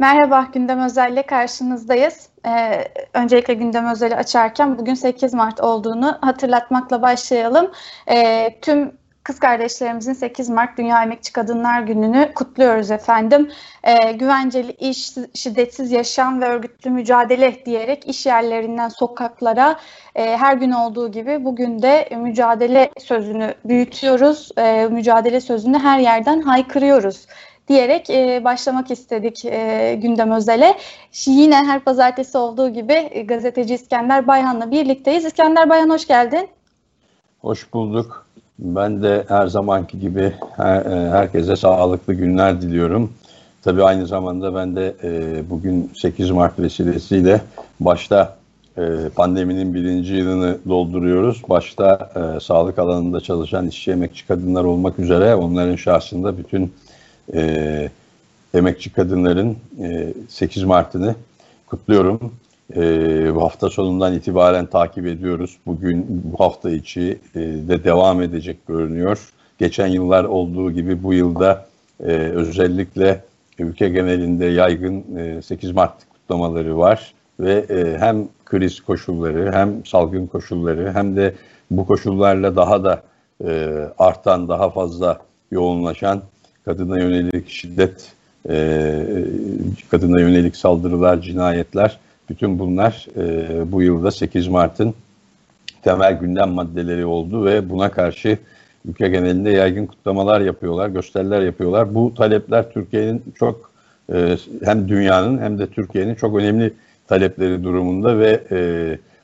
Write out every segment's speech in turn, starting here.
Merhaba, Gündem Özel'le karşınızdayız. Ee, öncelikle Gündem Özel'i açarken bugün 8 Mart olduğunu hatırlatmakla başlayalım. Ee, tüm kız kardeşlerimizin 8 Mart Dünya Emekçi Kadınlar Günü'nü kutluyoruz efendim. Ee, güvenceli iş, şiddetsiz yaşam ve örgütlü mücadele diyerek iş yerlerinden sokaklara e, her gün olduğu gibi bugün de mücadele sözünü büyütüyoruz. E, mücadele sözünü her yerden haykırıyoruz diyerek e, başlamak istedik e, gündem özele. Yine her pazartesi olduğu gibi e, gazeteci İskender Bayhan'la birlikteyiz. İskender Bayhan hoş geldin. Hoş bulduk. Ben de her zamanki gibi her, e, herkese sağlıklı günler diliyorum. Tabii aynı zamanda ben de e, bugün 8 Mart vesilesiyle başta e, pandeminin birinci yılını dolduruyoruz. Başta e, sağlık alanında çalışan işçi emekçi kadınlar olmak üzere onların şahsında bütün e, emekçi kadınların e, 8 Mart'ını kutluyorum. E, bu hafta sonundan itibaren takip ediyoruz. Bugün bu hafta içi e, de devam edecek görünüyor. Geçen yıllar olduğu gibi bu yılda e, özellikle ülke genelinde yaygın e, 8 Mart kutlamaları var ve e, hem kriz koşulları hem salgın koşulları hem de bu koşullarla daha da e, artan daha fazla yoğunlaşan kadına yönelik şiddet, e, kadına yönelik saldırılar, cinayetler, bütün bunlar e, bu yılda 8 Mart'ın temel gündem maddeleri oldu ve buna karşı ülke genelinde yaygın kutlamalar yapıyorlar, gösteriler yapıyorlar. Bu talepler Türkiye'nin çok e, hem dünyanın hem de Türkiye'nin çok önemli talepleri durumunda ve e,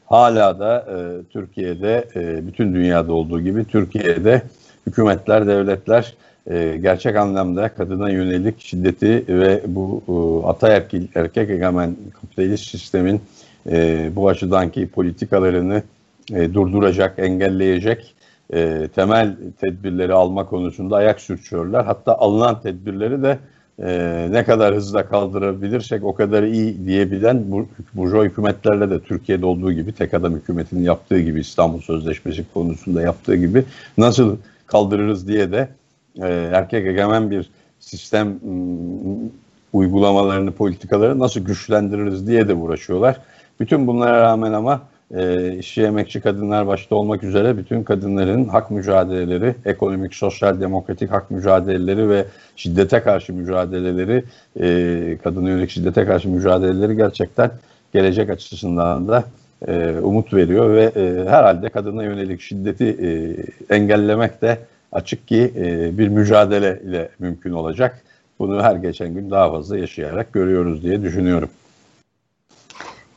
hala da e, Türkiye'de e, bütün dünyada olduğu gibi Türkiye'de hükümetler, devletler e, gerçek anlamda kadına yönelik şiddeti ve bu e, ataerkil erkek egemen kapitalist sistemin e, bu açıdanki politikalarını e, durduracak, engelleyecek e, temel tedbirleri alma konusunda ayak sürçüyorlar. Hatta alınan tedbirleri de ne kadar hızla kaldırabilirsek o kadar iyi diyebilen bu burjuva hükümetlerle de Türkiye'de olduğu gibi tek adam hükümetinin yaptığı gibi İstanbul Sözleşmesi konusunda yaptığı gibi nasıl kaldırırız diye de e, erkek egemen bir sistem uygulamalarını, politikaları nasıl güçlendiririz diye de uğraşıyorlar. Bütün bunlara rağmen ama e, işçi emekçi kadınlar başta olmak üzere bütün kadınların hak mücadeleleri, ekonomik, sosyal, demokratik hak mücadeleleri ve şiddete karşı mücadeleleri, e, kadına yönelik şiddete karşı mücadeleleri gerçekten gelecek açısından da e, umut veriyor ve e, herhalde kadına yönelik şiddeti e, engellemek de açık ki e, bir mücadele ile mümkün olacak. Bunu her geçen gün daha fazla yaşayarak görüyoruz diye düşünüyorum.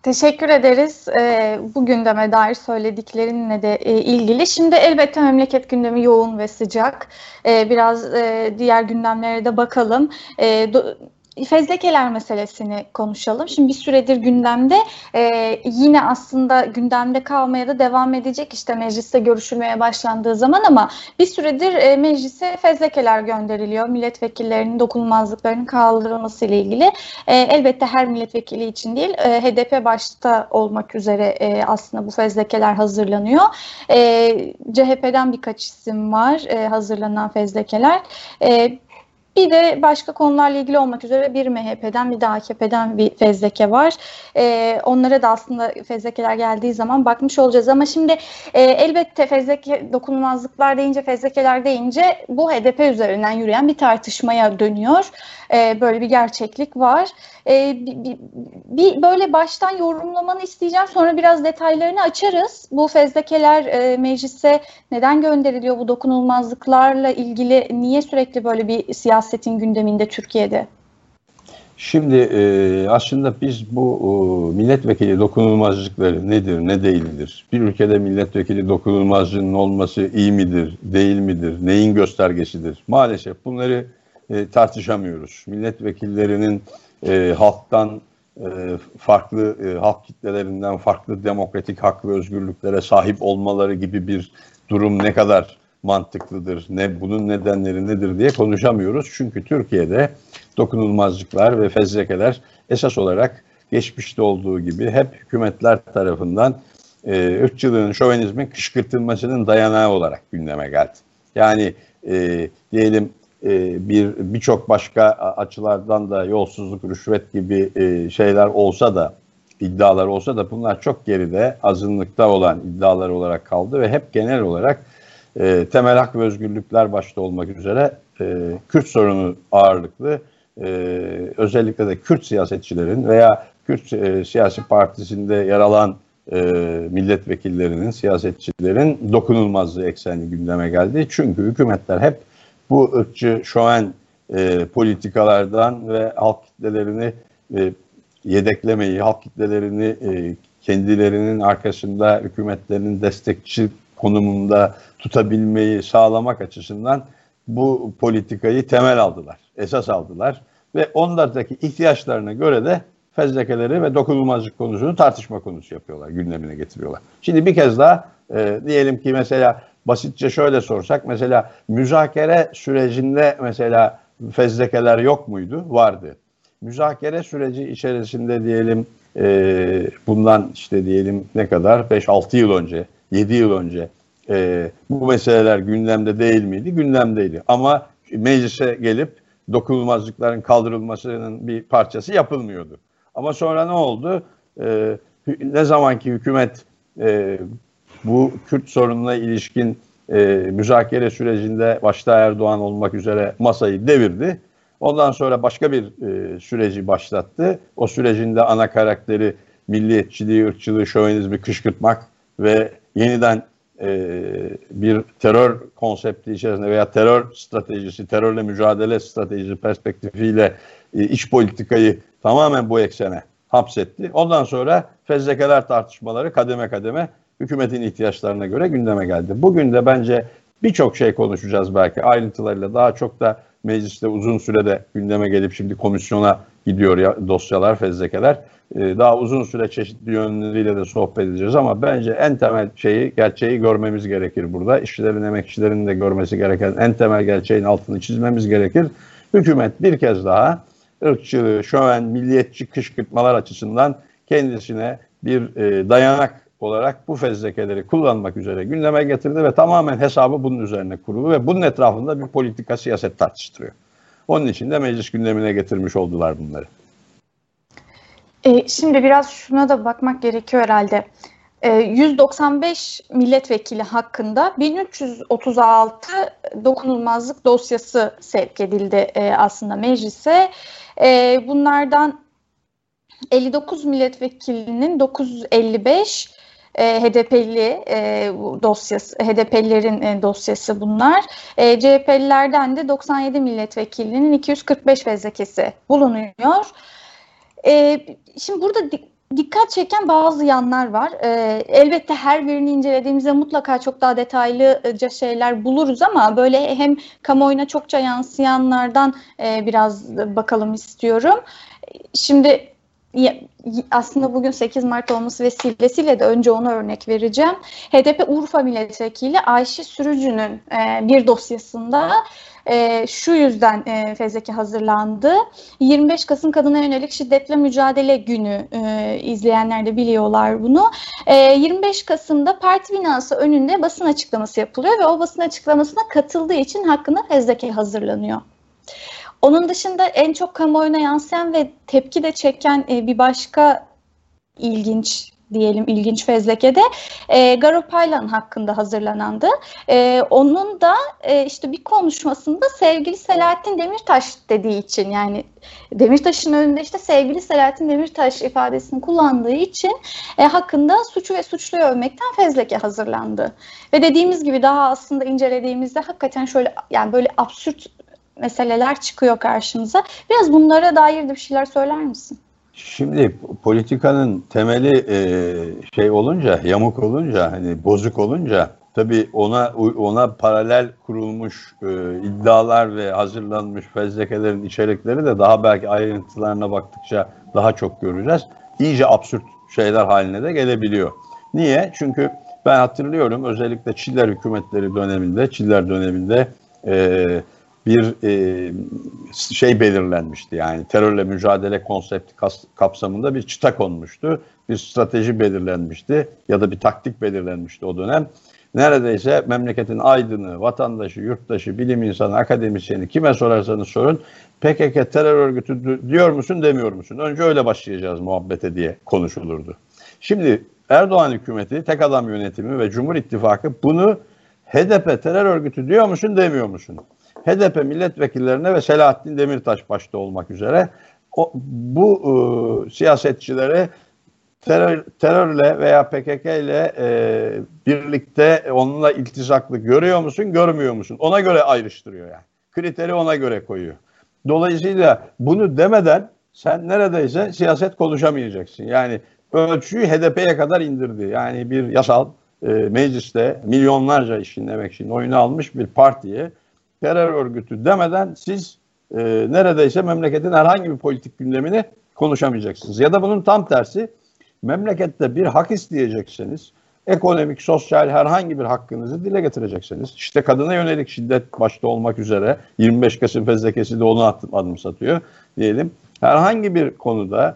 Teşekkür ederiz e, bu gündeme dair söylediklerinle de e, ilgili. Şimdi elbette memleket gündemi yoğun ve sıcak. E, biraz e, diğer gündemlere de bakalım. E, do, fezlekeler meselesini konuşalım. Şimdi bir süredir gündemde e, yine aslında gündemde kalmaya da devam edecek işte mecliste görüşülmeye başlandığı zaman ama bir süredir e, meclise fezlekeler gönderiliyor. Milletvekillerinin dokunulmazlıklarının kaldırılması ile ilgili. E, elbette her milletvekili için değil e, HDP başta olmak üzere e, aslında bu fezlekeler hazırlanıyor. E, CHP'den birkaç isim var e, hazırlanan fezlekeler. E, bir de başka konularla ilgili olmak üzere bir MHP'den bir de AKP'den bir fezleke var. E, onlara da aslında fezlekeler geldiği zaman bakmış olacağız. Ama şimdi e, elbette fezleke dokunulmazlıklar deyince fezlekeler deyince bu HDP üzerinden yürüyen bir tartışmaya dönüyor. E, böyle bir gerçeklik var. E, bir, bir, bir böyle baştan yorumlamanı isteyeceğim. Sonra biraz detaylarını açarız. Bu fezlekeler e, meclise neden gönderiliyor? Bu dokunulmazlıklarla ilgili niye sürekli böyle bir siyasetin gündeminde Türkiye'de? Şimdi e, aslında biz bu e, milletvekili dokunulmazlıkları nedir, ne değildir? Bir ülkede milletvekili dokunulmazlığının olması iyi midir, değil midir, neyin göstergesidir? Maalesef bunları e, tartışamıyoruz. Milletvekillerinin e, halktan e, farklı e, halk kitlelerinden farklı demokratik hak ve özgürlüklere sahip olmaları gibi bir durum ne kadar mantıklıdır, ne bunun nedenleri nedir diye konuşamıyoruz. Çünkü Türkiye'de dokunulmazlıklar ve fezlekeler esas olarak geçmişte olduğu gibi hep hükümetler tarafından e, ırkçılığın, şovenizmin kışkırtılmasının dayanağı olarak gündeme geldi. Yani e, diyelim e, bir birçok başka açılardan da yolsuzluk, rüşvet gibi e, şeyler olsa da iddialar olsa da bunlar çok geride azınlıkta olan iddialar olarak kaldı ve hep genel olarak e, temel hak ve özgürlükler başta olmak üzere e, Kürt sorunu ağırlıklı e, özellikle de Kürt siyasetçilerin veya Kürt e, siyasi partisinde yer alan e, milletvekillerinin, siyasetçilerin dokunulmazlığı eksenli gündeme geldi. Çünkü hükümetler hep bu ırkçı şoven e, politikalardan ve halk kitlelerini e, yedeklemeyi, halk kitlelerini e, kendilerinin arkasında hükümetlerin destekçi konumunda tutabilmeyi sağlamak açısından bu politikayı temel aldılar, esas aldılar ve onlardaki ihtiyaçlarına göre de fezlekeleri ve dokunulmazlık konusunu tartışma konusu yapıyorlar, gündemine getiriyorlar. Şimdi bir kez daha e, diyelim ki mesela basitçe şöyle sorsak mesela müzakere sürecinde mesela fezlekeler yok muydu? Vardı. Müzakere süreci içerisinde diyelim e, bundan işte diyelim ne kadar 5-6 yıl önce 7 yıl önce e, bu meseleler gündemde değil miydi? Gündemdeydi. Ama meclise gelip dokunulmazlıkların kaldırılmasının bir parçası yapılmıyordu. Ama sonra ne oldu? E, ne zamanki hükümet e, bu Kürt sorununa ilişkin e, müzakere sürecinde başta Erdoğan olmak üzere masayı devirdi. Ondan sonra başka bir e, süreci başlattı. O sürecinde ana karakteri milliyetçiliği, ırkçılığı, şövenizmi kışkırtmak ve yeniden e, bir terör konsepti içerisinde veya terör stratejisi, terörle mücadele stratejisi perspektifiyle e, iç politikayı tamamen bu eksene hapsetti. Ondan sonra fezlekeler tartışmaları kademe kademe hükümetin ihtiyaçlarına göre gündeme geldi. Bugün de bence birçok şey konuşacağız belki ayrıntılarıyla daha çok da mecliste uzun sürede gündeme gelip şimdi komisyona gidiyor ya dosyalar, fezlekeler. Ee, daha uzun süre çeşitli yönleriyle de sohbet edeceğiz ama bence en temel şeyi, gerçeği görmemiz gerekir burada. İşçilerin, emekçilerin de görmesi gereken en temel gerçeğin altını çizmemiz gerekir. Hükümet bir kez daha ırkçılığı, şöven, milliyetçi kışkırtmalar açısından kendisine bir e, dayanak olarak bu fezlekeleri kullanmak üzere gündeme getirdi ve tamamen hesabı bunun üzerine kurulu ve bunun etrafında bir politika siyaset tartıştırıyor. Onun için de meclis gündemine getirmiş oldular bunları. E, şimdi biraz şuna da bakmak gerekiyor herhalde. E, 195 milletvekili hakkında 1336 dokunulmazlık dosyası sevk edildi e, aslında meclise. E, bunlardan 59 milletvekilinin 955 e, HDP'li e, dosyası, HDP'lilerin e, dosyası bunlar. E, CHP'lilerden de 97 milletvekilinin 245 fezlekesi bulunuyor. E, şimdi burada dikkat çeken bazı yanlar var. E, elbette her birini incelediğimizde mutlaka çok daha detaylıca şeyler buluruz ama böyle hem kamuoyuna çokça yansıyanlardan e, biraz bakalım istiyorum. Şimdi aslında bugün 8 Mart olması vesilesiyle de önce onu örnek vereceğim. HDP Urfa Milletvekili Ayşe Sürücü'nün e, bir dosyasında e, şu yüzden e, fezleke hazırlandı. 25 Kasım Kadına Yönelik Şiddetle Mücadele Günü e, izleyenler de biliyorlar bunu. E, 25 Kasım'da parti binası önünde basın açıklaması yapılıyor ve o basın açıklamasına katıldığı için hakkında fezleke hazırlanıyor. Onun dışında en çok kamuoyuna yansıyan ve tepki de çeken e, bir başka ilginç diyelim ilginç fezlekede e, Garo Paylan hakkında hazırlanandı. E, onun da e, işte bir konuşmasında sevgili Selahattin Demirtaş dediği için yani Demirtaş'ın önünde işte sevgili Selahattin Demirtaş ifadesini kullandığı için e, hakkında suçu ve suçluyu övmekten fezleke hazırlandı. Ve dediğimiz gibi daha aslında incelediğimizde hakikaten şöyle yani böyle absürt meseleler çıkıyor karşımıza. Biraz bunlara dair de bir şeyler söyler misin? Şimdi politikanın temeli e, şey olunca, yamuk olunca, hani bozuk olunca tabii ona ona paralel kurulmuş e, iddialar ve hazırlanmış fezlekelerin içerikleri de daha belki ayrıntılarına baktıkça daha çok göreceğiz. İyice absürt şeyler haline de gelebiliyor. Niye? Çünkü ben hatırlıyorum özellikle Çiller hükümetleri döneminde, Çiller döneminde e, bir e, şey belirlenmişti. Yani terörle mücadele konsepti kapsamında bir çıta konmuştu. Bir strateji belirlenmişti ya da bir taktik belirlenmişti o dönem. Neredeyse memleketin aydını, vatandaşı, yurttaşı, bilim insanı, akademisyeni kime sorarsanız sorun PKK terör örgütü diyor musun demiyor musun? Önce öyle başlayacağız muhabbete diye konuşulurdu. Şimdi Erdoğan hükümeti, tek adam yönetimi ve Cumhur İttifakı bunu HDP terör örgütü diyor musun demiyor musun? HDP milletvekillerine ve Selahattin Demirtaş başta olmak üzere o, bu e, siyasetçileri terör, terörle veya PKK ile e, birlikte onunla iltisaklı görüyor musun, görmüyor musun? Ona göre ayrıştırıyor yani. Kriteri ona göre koyuyor. Dolayısıyla bunu demeden sen neredeyse siyaset konuşamayacaksın. Yani ölçüyü HDP'ye kadar indirdi. Yani bir yasal e, mecliste milyonlarca işin demek için oyunu almış bir partiye terör örgütü demeden siz e, neredeyse memleketin herhangi bir politik gündemini konuşamayacaksınız. Ya da bunun tam tersi memlekette bir hak isteyecekseniz ekonomik, sosyal herhangi bir hakkınızı dile getireceksiniz. İşte kadına yönelik şiddet başta olmak üzere 25 Kasım fezlekesi de onu adım satıyor diyelim. Herhangi bir konuda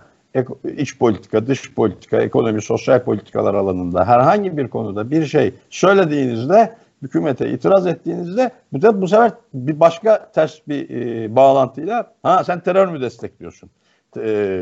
iç politika, dış politika, ekonomi, sosyal politikalar alanında herhangi bir konuda bir şey söylediğinizde hükümete itiraz ettiğinizde bu, bu sefer bir başka ters bir e, bağlantıyla ha sen terör mü destekliyorsun? E,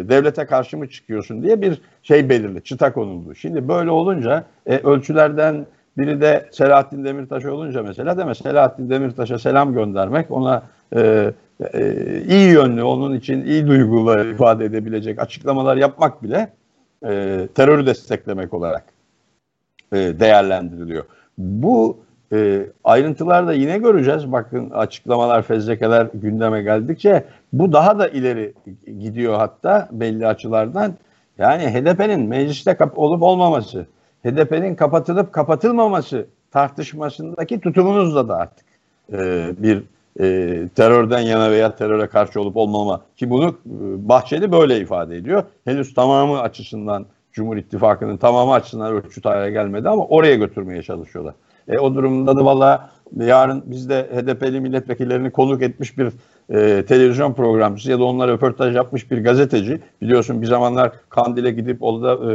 devlete karşı mı çıkıyorsun diye bir şey belirli, çıta konuldu. Şimdi böyle olunca e, ölçülerden biri de Selahattin Demirtaş olunca mesela mi? Selahattin Demirtaş'a selam göndermek, ona e, e, iyi yönlü, onun için iyi duygular ifade edebilecek açıklamalar yapmak bile e, terörü desteklemek olarak e, değerlendiriliyor. Bu e, ayrıntılar da yine göreceğiz. Bakın açıklamalar, fezlekeler gündeme geldikçe bu daha da ileri gidiyor hatta belli açılardan. Yani HDP'nin mecliste olup olmaması, HDP'nin kapatılıp kapatılmaması tartışmasındaki tutumunuzla da artık e, bir e, terörden yana veya teröre karşı olup olmama ki bunu e, Bahçeli böyle ifade ediyor. Henüz tamamı açısından Cumhur İttifakı'nın tamamı açısından ölçüt hale gelmedi ama oraya götürmeye çalışıyorlar. E, o durumda da valla yarın biz de HDP'li milletvekillerini konuk etmiş bir e, televizyon programcısı ya da onlara röportaj yapmış bir gazeteci. Biliyorsun bir zamanlar Kandil'e gidip orada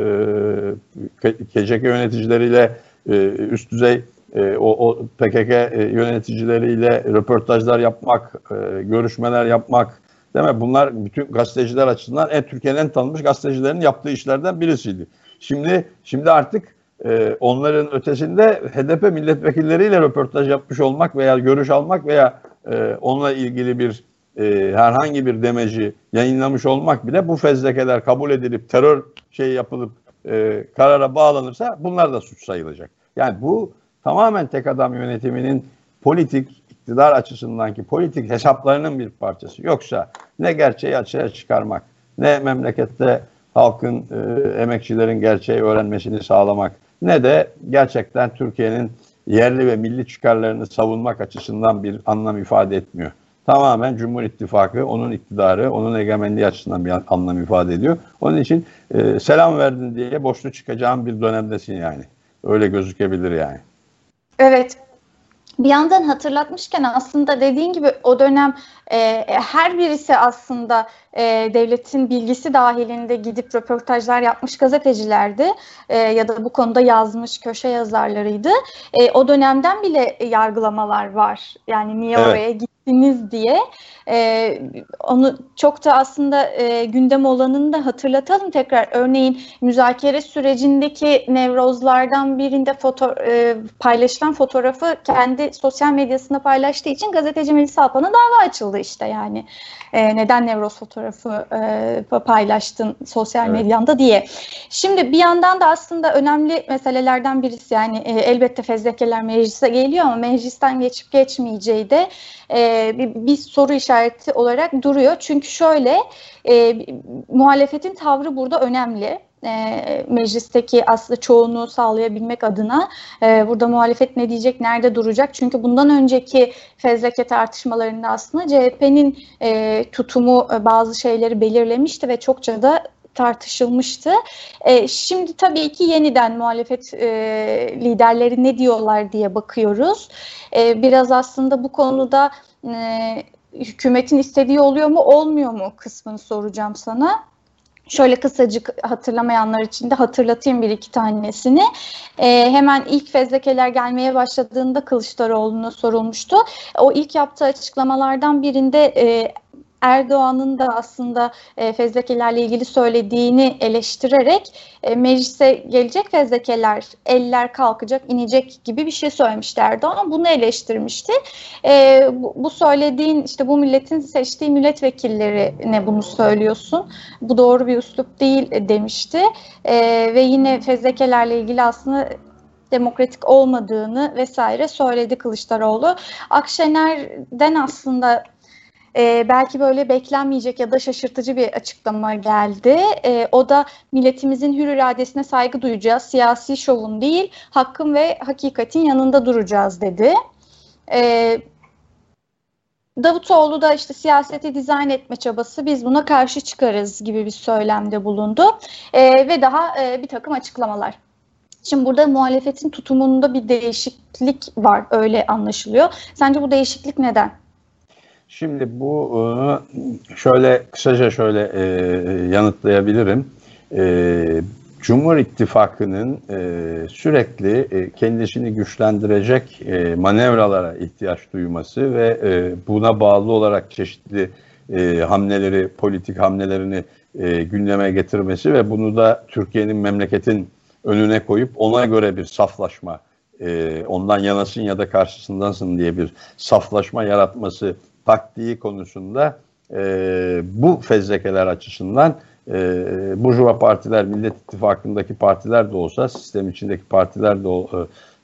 e, KCK yöneticileriyle e, üst düzey e, o, o PKK yöneticileriyle röportajlar yapmak, e, görüşmeler yapmak değil mi? Bunlar bütün gazeteciler açısından en Türkiye'nin en tanınmış gazetecilerin yaptığı işlerden birisiydi. Şimdi şimdi artık e, onların ötesinde HDP milletvekilleriyle röportaj yapmış olmak veya görüş almak veya e, onunla ilgili bir e, herhangi bir demeci yayınlamış olmak bile bu fezlekeler kabul edilip terör şey yapılıp e, karara bağlanırsa bunlar da suç sayılacak. Yani bu tamamen tek adam yönetiminin politik iktidar açısından ki politik hesaplarının bir parçası. Yoksa ne gerçeği açığa çıkarmak, ne memlekette halkın, e, emekçilerin gerçeği öğrenmesini sağlamak, ne de gerçekten Türkiye'nin yerli ve milli çıkarlarını savunmak açısından bir anlam ifade etmiyor. Tamamen Cumhur İttifakı, onun iktidarı, onun egemenliği açısından bir anlam ifade ediyor. Onun için e, selam verdin diye boşlu çıkacağım bir dönemdesin yani. Öyle gözükebilir yani. Evet. Bir yandan hatırlatmışken aslında dediğin gibi o dönem e, her birisi aslında e, devletin bilgisi dahilinde gidip röportajlar yapmış gazetecilerdi e, ya da bu konuda yazmış köşe yazarlarıydı. E, o dönemden bile yargılamalar var. Yani niye evet. oraya gittiniz diye. E, onu çok da aslında e, gündem olanını da hatırlatalım tekrar. Örneğin müzakere sürecindeki nevrozlardan birinde foto, e, paylaşılan fotoğrafı kendi sosyal medyasında paylaştığı için gazeteci Melisa Alpan'a dava açıldı işte yani. E, neden nevroz fotoğrafı e, paylaştın sosyal evet. medyanda diye. Şimdi bir yandan da aslında önemli meselelerden birisi yani e, elbette fezlekeler meclise geliyor ama meclisten geçip geçmeyeceği de e, bir, bir soru işareti olarak duruyor. Çünkü şöyle e, muhalefetin tavrı burada önemli e, meclisteki aslında çoğunluğu sağlayabilmek adına e, burada muhalefet ne diyecek, nerede duracak? Çünkü bundan önceki fezleke tartışmalarında aslında CHP'nin e, tutumu e, bazı şeyleri belirlemişti ve çokça da tartışılmıştı. E, şimdi tabii ki yeniden muhalefet e, liderleri ne diyorlar diye bakıyoruz. E, biraz aslında bu konuda e, hükümetin istediği oluyor mu olmuyor mu kısmını soracağım sana. Şöyle kısacık hatırlamayanlar için de hatırlatayım bir iki tanesini. E, hemen ilk fezlekeler gelmeye başladığında Kılıçdaroğlu'na sorulmuştu. O ilk yaptığı açıklamalardan birinde e, Erdoğan'ın da aslında e, fezlekelerle ilgili söylediğini eleştirerek e, meclise gelecek fezlekeler eller kalkacak inecek gibi bir şey söylemişti Erdoğan. Bunu eleştirmişti. E, bu, bu söylediğin işte bu milletin seçtiği milletvekillerine bunu söylüyorsun. Bu doğru bir üslup değil demişti. E, ve yine fezlekelerle ilgili aslında demokratik olmadığını vesaire söyledi Kılıçdaroğlu. Akşener'den aslında e, belki böyle beklenmeyecek ya da şaşırtıcı bir açıklama geldi. E, o da milletimizin hür iradesine saygı duyacağız. Siyasi şovun değil, hakkın ve hakikatin yanında duracağız dedi. E, Davutoğlu da işte siyaseti dizayn etme çabası biz buna karşı çıkarız gibi bir söylemde bulundu e, ve daha e, bir takım açıklamalar. Şimdi burada muhalefetin tutumunda bir değişiklik var öyle anlaşılıyor. Sence bu değişiklik neden? Şimdi bu e, şöyle kısaca şöyle e, yanıtlayabilirim. E, Cumhur İttifakı'nın sürekli kendisini güçlendirecek manevralara ihtiyaç duyması ve buna bağlı olarak çeşitli hamleleri, politik hamlelerini gündeme getirmesi ve bunu da Türkiye'nin memleketin önüne koyup ona göre bir saflaşma, ondan yanasın ya da karşısındansın diye bir saflaşma yaratması taktiği konusunda e, bu fezlekeler açısından e, Burjuva partiler, Millet İttifakı'ndaki partiler de olsa, sistem içindeki partiler de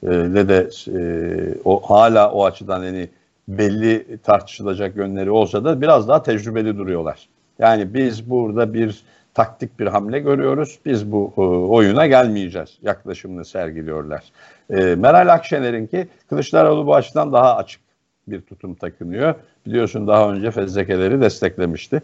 e, de e, o hala o açıdan hani belli tartışılacak yönleri olsa da biraz daha tecrübeli duruyorlar. Yani biz burada bir taktik bir hamle görüyoruz. Biz bu e, oyuna gelmeyeceğiz yaklaşımını sergiliyorlar. E, Meral Akşener'in ki Kılıçdaroğlu bu açıdan daha açık bir tutum takınıyor. Biliyorsun daha önce fezlekeleri desteklemişti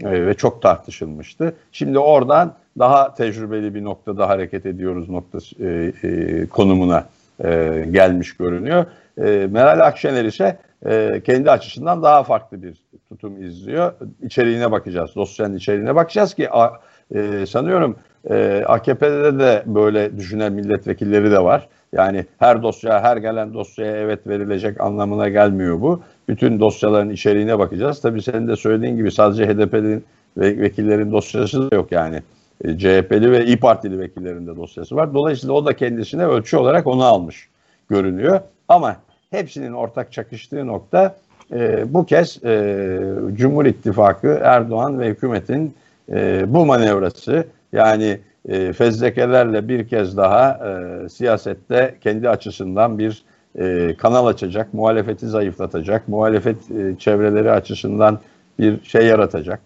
e, ve çok tartışılmıştı. Şimdi oradan daha tecrübeli bir noktada hareket ediyoruz noktası e, e, konumuna e, gelmiş görünüyor. E, Meral Akşener ise e, kendi açısından daha farklı bir tutum izliyor. İçeriğine bakacağız, dosyanın içeriğine bakacağız ki a, e, sanıyorum e, AKP'de de böyle düşünen milletvekilleri de var. Yani her dosya, her gelen dosyaya evet verilecek anlamına gelmiyor bu. Bütün dosyaların içeriğine bakacağız. Tabii senin de söylediğin gibi sadece HDP'nin ve vekillerin dosyası da yok yani. E, CHP'li ve İyi Partili vekillerin de dosyası var. Dolayısıyla o da kendisine ölçü olarak onu almış görünüyor. Ama hepsinin ortak çakıştığı nokta e, bu kez e, Cumhur İttifakı, Erdoğan ve hükümetin e, bu manevrası yani e, fezlekelerle bir kez daha e, siyasette kendi açısından bir e, kanal açacak, muhalefeti zayıflatacak, muhalefet e, çevreleri açısından bir şey yaratacak,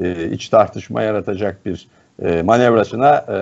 e, iç tartışma yaratacak bir e, manevrasına e,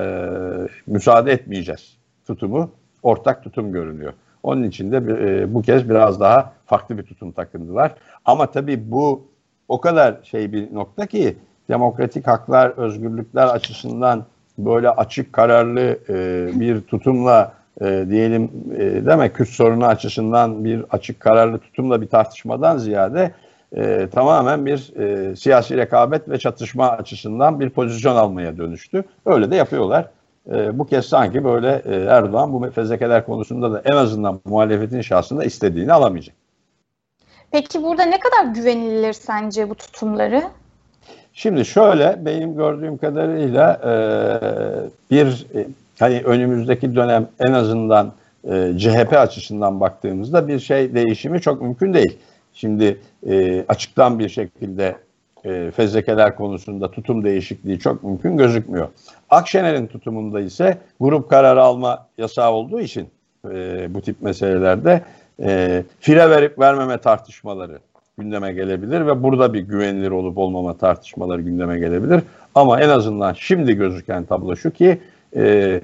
müsaade etmeyeceğiz tutumu, ortak tutum görünüyor. Onun için de e, bu kez biraz daha farklı bir tutum takındılar. Ama tabii bu o kadar şey bir nokta ki demokratik haklar, özgürlükler açısından böyle açık kararlı e, bir tutumla e, diyelim e, demek Kürt sorunu açısından bir açık kararlı tutumla bir tartışmadan ziyade e, tamamen bir e, siyasi rekabet ve çatışma açısından bir pozisyon almaya dönüştü. Öyle de yapıyorlar. E, bu kez sanki böyle e, Erdoğan bu fezlekeler konusunda da en azından muhalefetin şahsında istediğini alamayacak. Peki burada ne kadar güvenilir sence bu tutumları? Şimdi şöyle benim gördüğüm kadarıyla e, bir e, hani önümüzdeki dönem en azından e, CHP açısından baktığımızda bir şey değişimi çok mümkün değil. Şimdi e, açıktan bir şekilde e, fezlekeler konusunda tutum değişikliği çok mümkün gözükmüyor. Akşener'in tutumunda ise grup kararı alma yasağı olduğu için e, bu tip meselelerde e, fire verip vermeme tartışmaları gündeme gelebilir ve burada bir güvenilir olup olmama tartışmaları gündeme gelebilir. Ama en azından şimdi gözüken tablo şu ki e,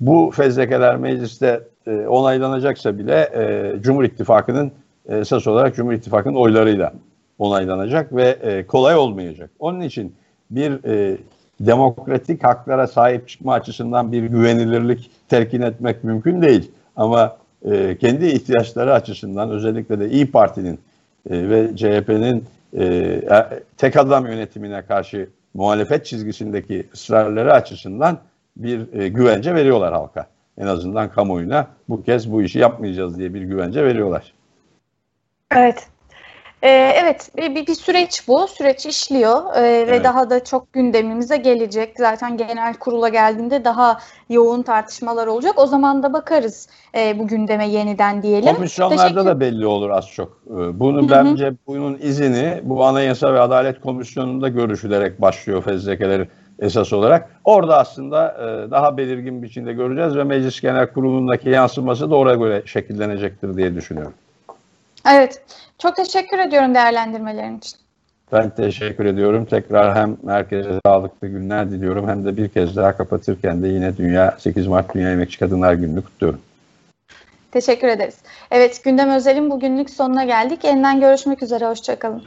bu fezlekeler mecliste e, onaylanacaksa bile e, Cumhur İttifakı'nın e, esas olarak Cumhur İttifakı'nın oylarıyla onaylanacak ve e, kolay olmayacak. Onun için bir e, demokratik haklara sahip çıkma açısından bir güvenilirlik telkin etmek mümkün değil. Ama e, kendi ihtiyaçları açısından özellikle de İyi Parti'nin e, ve CHP'nin e, e, tek adam yönetimine karşı muhalefet çizgisindeki ısrarları açısından bir güvence veriyorlar halka. En azından kamuoyuna bu kez bu işi yapmayacağız diye bir güvence veriyorlar. Evet. Ee, evet bir, bir süreç bu. Süreç işliyor ee, evet. ve daha da çok gündemimize gelecek. Zaten genel kurula geldiğinde daha yoğun tartışmalar olacak. O zaman da bakarız e, bu gündeme yeniden diyelim. Komisyonlarda Teşekkür... da belli olur az çok. Ee, bunu Hı-hı. bence bunun izini bu Anayasa ve Adalet Komisyonu'nda görüşülerek başlıyor fezlekeleri esas olarak. Orada aslında e, daha belirgin biçimde göreceğiz ve Meclis Genel Kurulu'ndaki yansıması da oraya göre şekillenecektir diye düşünüyorum. Evet. Çok teşekkür ediyorum değerlendirmelerin için. Ben teşekkür ediyorum. Tekrar hem herkese sağlıklı günler diliyorum hem de bir kez daha kapatırken de yine Dünya 8 Mart Dünya Emekçi Kadınlar Günü'nü kutluyorum. Teşekkür ederiz. Evet gündem özelin bugünlük sonuna geldik. Yeniden görüşmek üzere. Hoşçakalın.